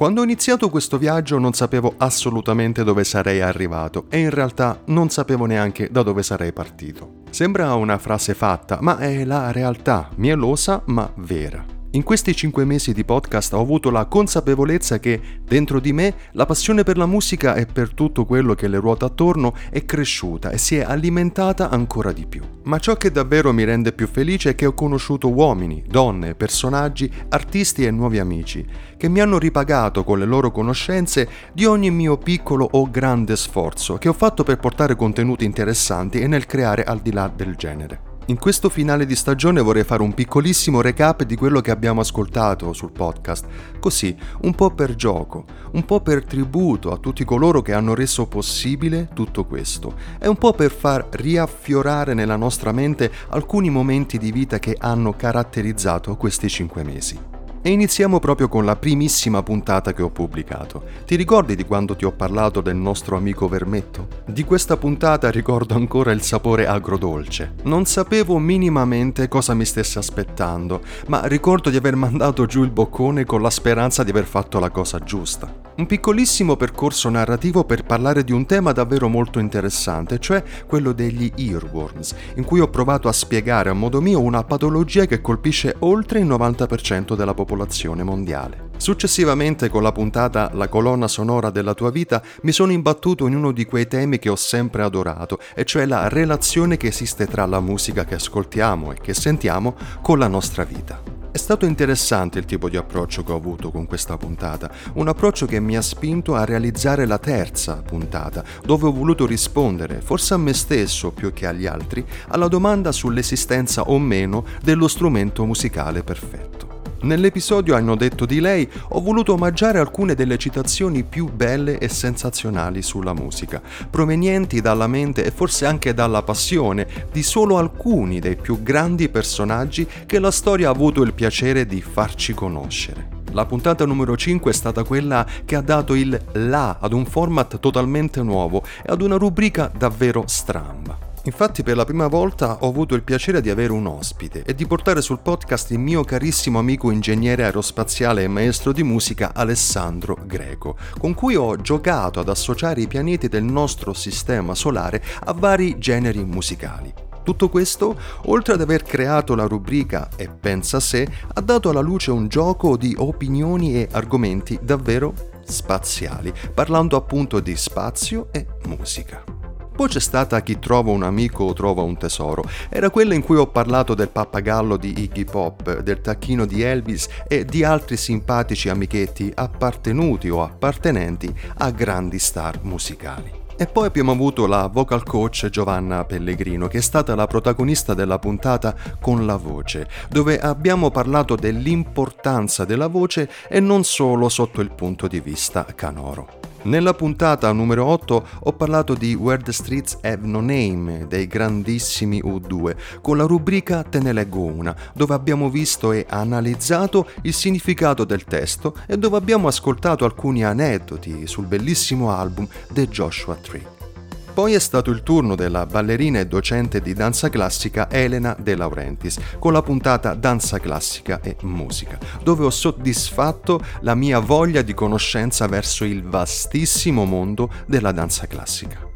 Quando ho iniziato questo viaggio non sapevo assolutamente dove sarei arrivato e in realtà non sapevo neanche da dove sarei partito. Sembra una frase fatta, ma è la realtà, mielosa ma vera. In questi cinque mesi di podcast ho avuto la consapevolezza che dentro di me la passione per la musica e per tutto quello che le ruota attorno è cresciuta e si è alimentata ancora di più. Ma ciò che davvero mi rende più felice è che ho conosciuto uomini, donne, personaggi, artisti e nuovi amici, che mi hanno ripagato con le loro conoscenze di ogni mio piccolo o grande sforzo che ho fatto per portare contenuti interessanti e nel creare al di là del genere. In questo finale di stagione vorrei fare un piccolissimo recap di quello che abbiamo ascoltato sul podcast, così un po' per gioco, un po' per tributo a tutti coloro che hanno reso possibile tutto questo e un po' per far riaffiorare nella nostra mente alcuni momenti di vita che hanno caratterizzato questi cinque mesi. E iniziamo proprio con la primissima puntata che ho pubblicato. Ti ricordi di quando ti ho parlato del nostro amico Vermetto? Di questa puntata ricordo ancora il sapore agrodolce. Non sapevo minimamente cosa mi stesse aspettando, ma ricordo di aver mandato giù il boccone con la speranza di aver fatto la cosa giusta. Un piccolissimo percorso narrativo per parlare di un tema davvero molto interessante, cioè quello degli earworms, in cui ho provato a spiegare a modo mio una patologia che colpisce oltre il 90% della popolazione mondiale. Successivamente con la puntata La colonna sonora della tua vita mi sono imbattuto in uno di quei temi che ho sempre adorato, e cioè la relazione che esiste tra la musica che ascoltiamo e che sentiamo con la nostra vita. È stato interessante il tipo di approccio che ho avuto con questa puntata, un approccio che mi ha spinto a realizzare la terza puntata, dove ho voluto rispondere, forse a me stesso più che agli altri, alla domanda sull'esistenza o meno dello strumento musicale perfetto. Nell'episodio Hanno detto di lei ho voluto omaggiare alcune delle citazioni più belle e sensazionali sulla musica, provenienti dalla mente e forse anche dalla passione di solo alcuni dei più grandi personaggi che la storia ha avuto il piacere di farci conoscere. La puntata numero 5 è stata quella che ha dato il là ad un format totalmente nuovo e ad una rubrica davvero stramba. Infatti per la prima volta ho avuto il piacere di avere un ospite e di portare sul podcast il mio carissimo amico ingegnere aerospaziale e maestro di musica Alessandro Greco, con cui ho giocato ad associare i pianeti del nostro sistema solare a vari generi musicali. Tutto questo, oltre ad aver creato la rubrica E pensa sé, ha dato alla luce un gioco di opinioni e argomenti davvero spaziali, parlando appunto di spazio e musica. Poi c'è stata Chi trova un amico o trova un tesoro. Era quella in cui ho parlato del pappagallo di Iggy Pop, del tacchino di Elvis e di altri simpatici amichetti appartenuti o appartenenti a grandi star musicali. E poi abbiamo avuto la vocal coach Giovanna Pellegrino, che è stata la protagonista della puntata Con la voce, dove abbiamo parlato dell'importanza della voce e non solo sotto il punto di vista canoro. Nella puntata numero 8 ho parlato di Where the Streets Have No Name dei grandissimi U2 con la rubrica Te ne leggo una, dove abbiamo visto e analizzato il significato del testo e dove abbiamo ascoltato alcuni aneddoti sul bellissimo album The Joshua Tree. Poi è stato il turno della ballerina e docente di danza classica Elena De Laurentiis con la puntata Danza classica e musica, dove ho soddisfatto la mia voglia di conoscenza verso il vastissimo mondo della danza classica.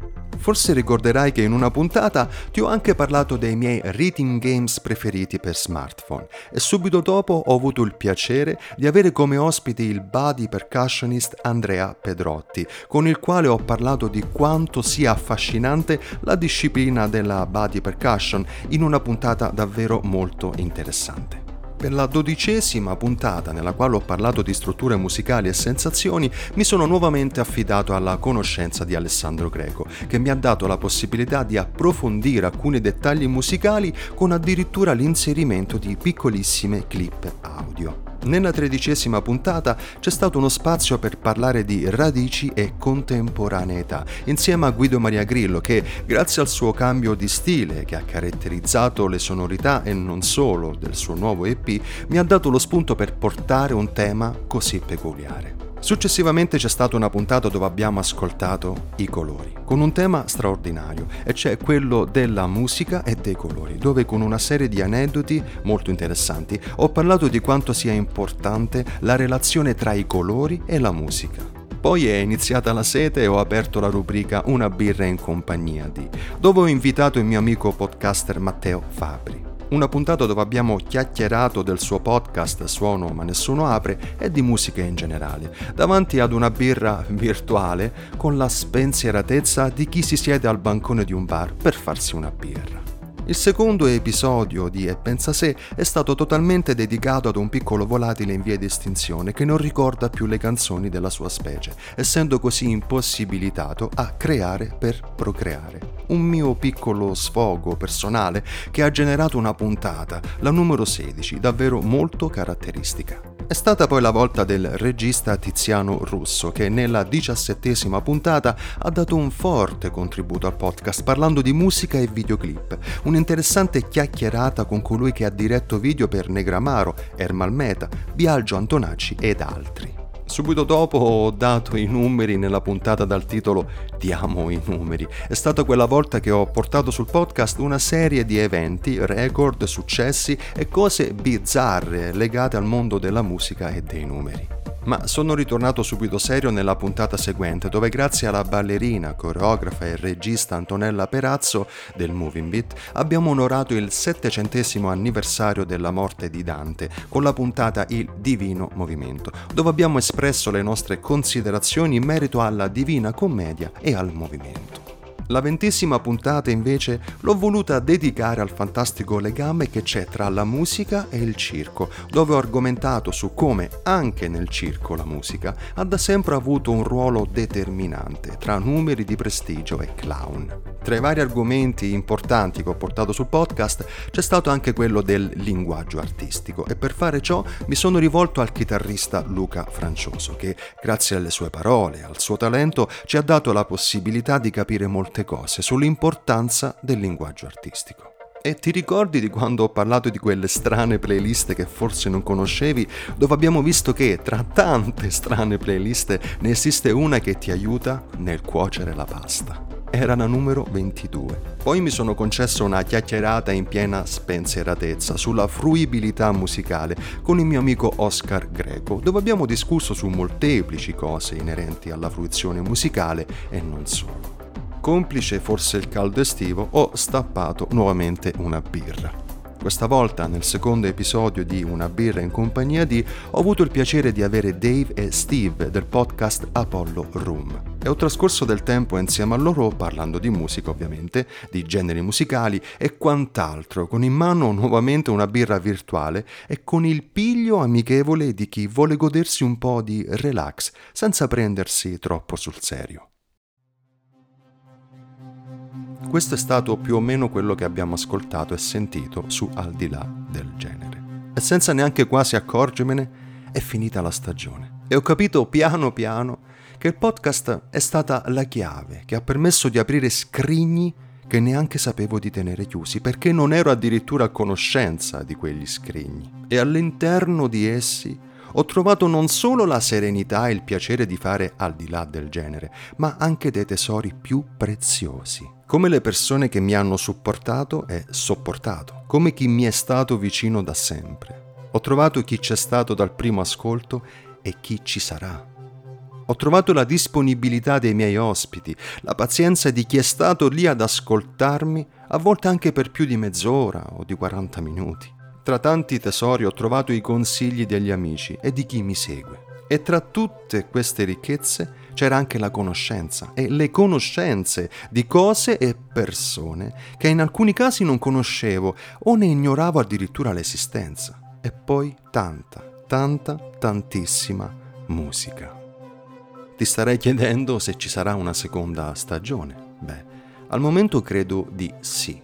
Forse ricorderai che in una puntata ti ho anche parlato dei miei reading games preferiti per smartphone e subito dopo ho avuto il piacere di avere come ospite il body percussionist Andrea Pedrotti, con il quale ho parlato di quanto sia affascinante la disciplina della body percussion in una puntata davvero molto interessante. Per la dodicesima puntata nella quale ho parlato di strutture musicali e sensazioni mi sono nuovamente affidato alla conoscenza di Alessandro Greco, che mi ha dato la possibilità di approfondire alcuni dettagli musicali con addirittura l'inserimento di piccolissime clip audio. Nella tredicesima puntata c'è stato uno spazio per parlare di radici e contemporaneità, insieme a Guido Maria Grillo che, grazie al suo cambio di stile che ha caratterizzato le sonorità e non solo del suo nuovo EP, mi ha dato lo spunto per portare un tema così peculiare. Successivamente c'è stata una puntata dove abbiamo ascoltato i colori, con un tema straordinario, e cioè quello della musica e dei colori, dove con una serie di aneddoti molto interessanti ho parlato di quanto sia importante la relazione tra i colori e la musica. Poi è iniziata la sete e ho aperto la rubrica Una birra in compagnia di, dove ho invitato il mio amico podcaster Matteo Fabri. Una puntata dove abbiamo chiacchierato del suo podcast Suono ma nessuno apre e di musica in generale, davanti ad una birra virtuale con la spensieratezza di chi si siede al bancone di un bar per farsi una birra. Il secondo episodio di E pensa sé è stato totalmente dedicato ad un piccolo volatile in via di estinzione che non ricorda più le canzoni della sua specie, essendo così impossibilitato a creare per procreare. Un mio piccolo sfogo personale che ha generato una puntata, la numero 16, davvero molto caratteristica. È stata poi la volta del regista Tiziano Russo che nella diciassettesima puntata ha dato un forte contributo al podcast parlando di musica e videoclip, un'interessante chiacchierata con colui che ha diretto video per Negramaro, Ermal Meta, Biagio Antonacci ed altri. Subito dopo ho dato i numeri nella puntata dal titolo Diamo i numeri. È stata quella volta che ho portato sul podcast una serie di eventi, record, successi e cose bizzarre legate al mondo della musica e dei numeri ma sono ritornato subito serio nella puntata seguente, dove grazie alla ballerina, coreografa e regista Antonella Perazzo del Moving Beat abbiamo onorato il settecentesimo anniversario della morte di Dante con la puntata Il Divino Movimento, dove abbiamo espresso le nostre considerazioni in merito alla Divina Commedia e al movimento. La ventesima puntata invece l'ho voluta dedicare al fantastico legame che c'è tra la musica e il circo, dove ho argomentato su come anche nel circo la musica ha da sempre avuto un ruolo determinante tra numeri di prestigio e clown. Tra i vari argomenti importanti che ho portato sul podcast c'è stato anche quello del linguaggio artistico e per fare ciò mi sono rivolto al chitarrista Luca Francioso che grazie alle sue parole al suo talento ci ha dato la possibilità di capire molte cose sull'importanza del linguaggio artistico. E ti ricordi di quando ho parlato di quelle strane playlist che forse non conoscevi, dove abbiamo visto che tra tante strane playlist ne esiste una che ti aiuta nel cuocere la pasta? Era la numero 22. Poi mi sono concesso una chiacchierata in piena spensieratezza sulla fruibilità musicale con il mio amico Oscar Greco, dove abbiamo discusso su molteplici cose inerenti alla fruizione musicale e non solo complice forse il caldo estivo, ho stappato nuovamente una birra. Questa volta, nel secondo episodio di Una birra in compagnia di, ho avuto il piacere di avere Dave e Steve del podcast Apollo Room. E ho trascorso del tempo insieme a loro parlando di musica ovviamente, di generi musicali e quant'altro, con in mano nuovamente una birra virtuale e con il piglio amichevole di chi vuole godersi un po' di relax senza prendersi troppo sul serio. Questo è stato più o meno quello che abbiamo ascoltato e sentito su Al di là del genere. E senza neanche quasi accorgermene è finita la stagione. E ho capito piano piano che il podcast è stata la chiave che ha permesso di aprire scrigni che neanche sapevo di tenere chiusi, perché non ero addirittura a conoscenza di quegli scrigni. E all'interno di essi ho trovato non solo la serenità e il piacere di fare al di là del genere, ma anche dei tesori più preziosi, come le persone che mi hanno supportato e sopportato, come chi mi è stato vicino da sempre. Ho trovato chi c'è stato dal primo ascolto e chi ci sarà. Ho trovato la disponibilità dei miei ospiti, la pazienza di chi è stato lì ad ascoltarmi, a volte anche per più di mezz'ora o di 40 minuti. Tra tanti tesori ho trovato i consigli degli amici e di chi mi segue. E tra tutte queste ricchezze c'era anche la conoscenza e le conoscenze di cose e persone che in alcuni casi non conoscevo o ne ignoravo addirittura l'esistenza. E poi tanta, tanta, tantissima musica. Ti starei chiedendo se ci sarà una seconda stagione. Beh, al momento credo di sì.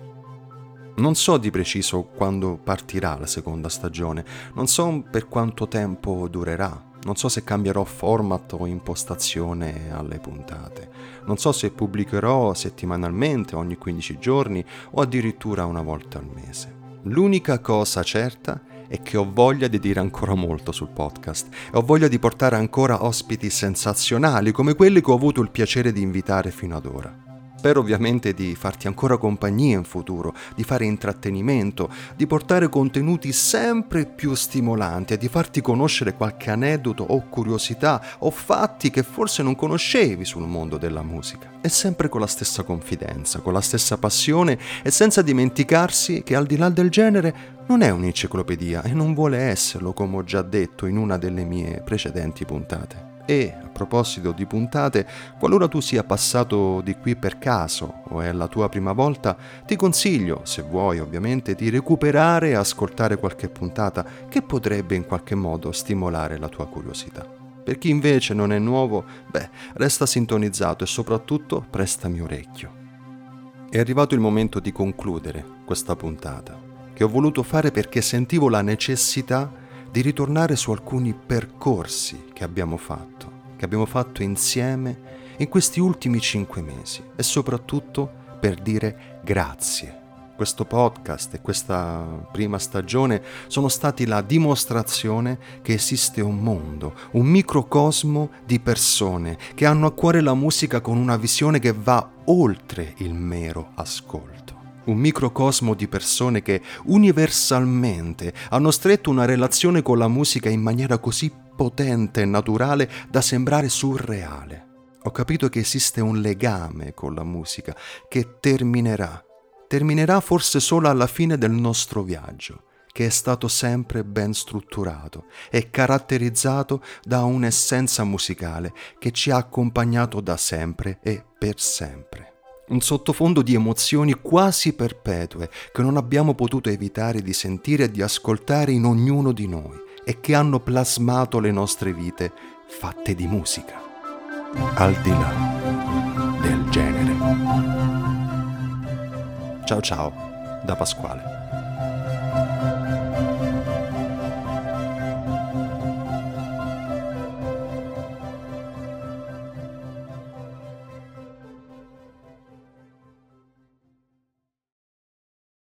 Non so di preciso quando partirà la seconda stagione, non so per quanto tempo durerà, non so se cambierò format o impostazione alle puntate, non so se pubblicherò settimanalmente ogni 15 giorni o addirittura una volta al mese. L'unica cosa certa è che ho voglia di dire ancora molto sul podcast e ho voglia di portare ancora ospiti sensazionali come quelli che ho avuto il piacere di invitare fino ad ora. Spero ovviamente di farti ancora compagnia in futuro, di fare intrattenimento, di portare contenuti sempre più stimolanti e di farti conoscere qualche aneddoto o curiosità o fatti che forse non conoscevi sul mondo della musica. E sempre con la stessa confidenza, con la stessa passione e senza dimenticarsi che al di là del genere non è un'enciclopedia e non vuole esserlo come ho già detto in una delle mie precedenti puntate. E, a proposito di puntate, qualora tu sia passato di qui per caso o è la tua prima volta, ti consiglio, se vuoi ovviamente, di recuperare e ascoltare qualche puntata che potrebbe in qualche modo stimolare la tua curiosità. Per chi invece non è nuovo, beh, resta sintonizzato e soprattutto prestami orecchio. È arrivato il momento di concludere questa puntata, che ho voluto fare perché sentivo la necessità di di ritornare su alcuni percorsi che abbiamo fatto, che abbiamo fatto insieme in questi ultimi cinque mesi e soprattutto per dire grazie. Questo podcast e questa prima stagione sono stati la dimostrazione che esiste un mondo, un microcosmo di persone che hanno a cuore la musica con una visione che va oltre il mero ascolto un microcosmo di persone che universalmente hanno stretto una relazione con la musica in maniera così potente e naturale da sembrare surreale. Ho capito che esiste un legame con la musica che terminerà, terminerà forse solo alla fine del nostro viaggio, che è stato sempre ben strutturato e caratterizzato da un'essenza musicale che ci ha accompagnato da sempre e per sempre un sottofondo di emozioni quasi perpetue che non abbiamo potuto evitare di sentire e di ascoltare in ognuno di noi e che hanno plasmato le nostre vite fatte di musica, al di là del genere. Ciao ciao, da Pasquale.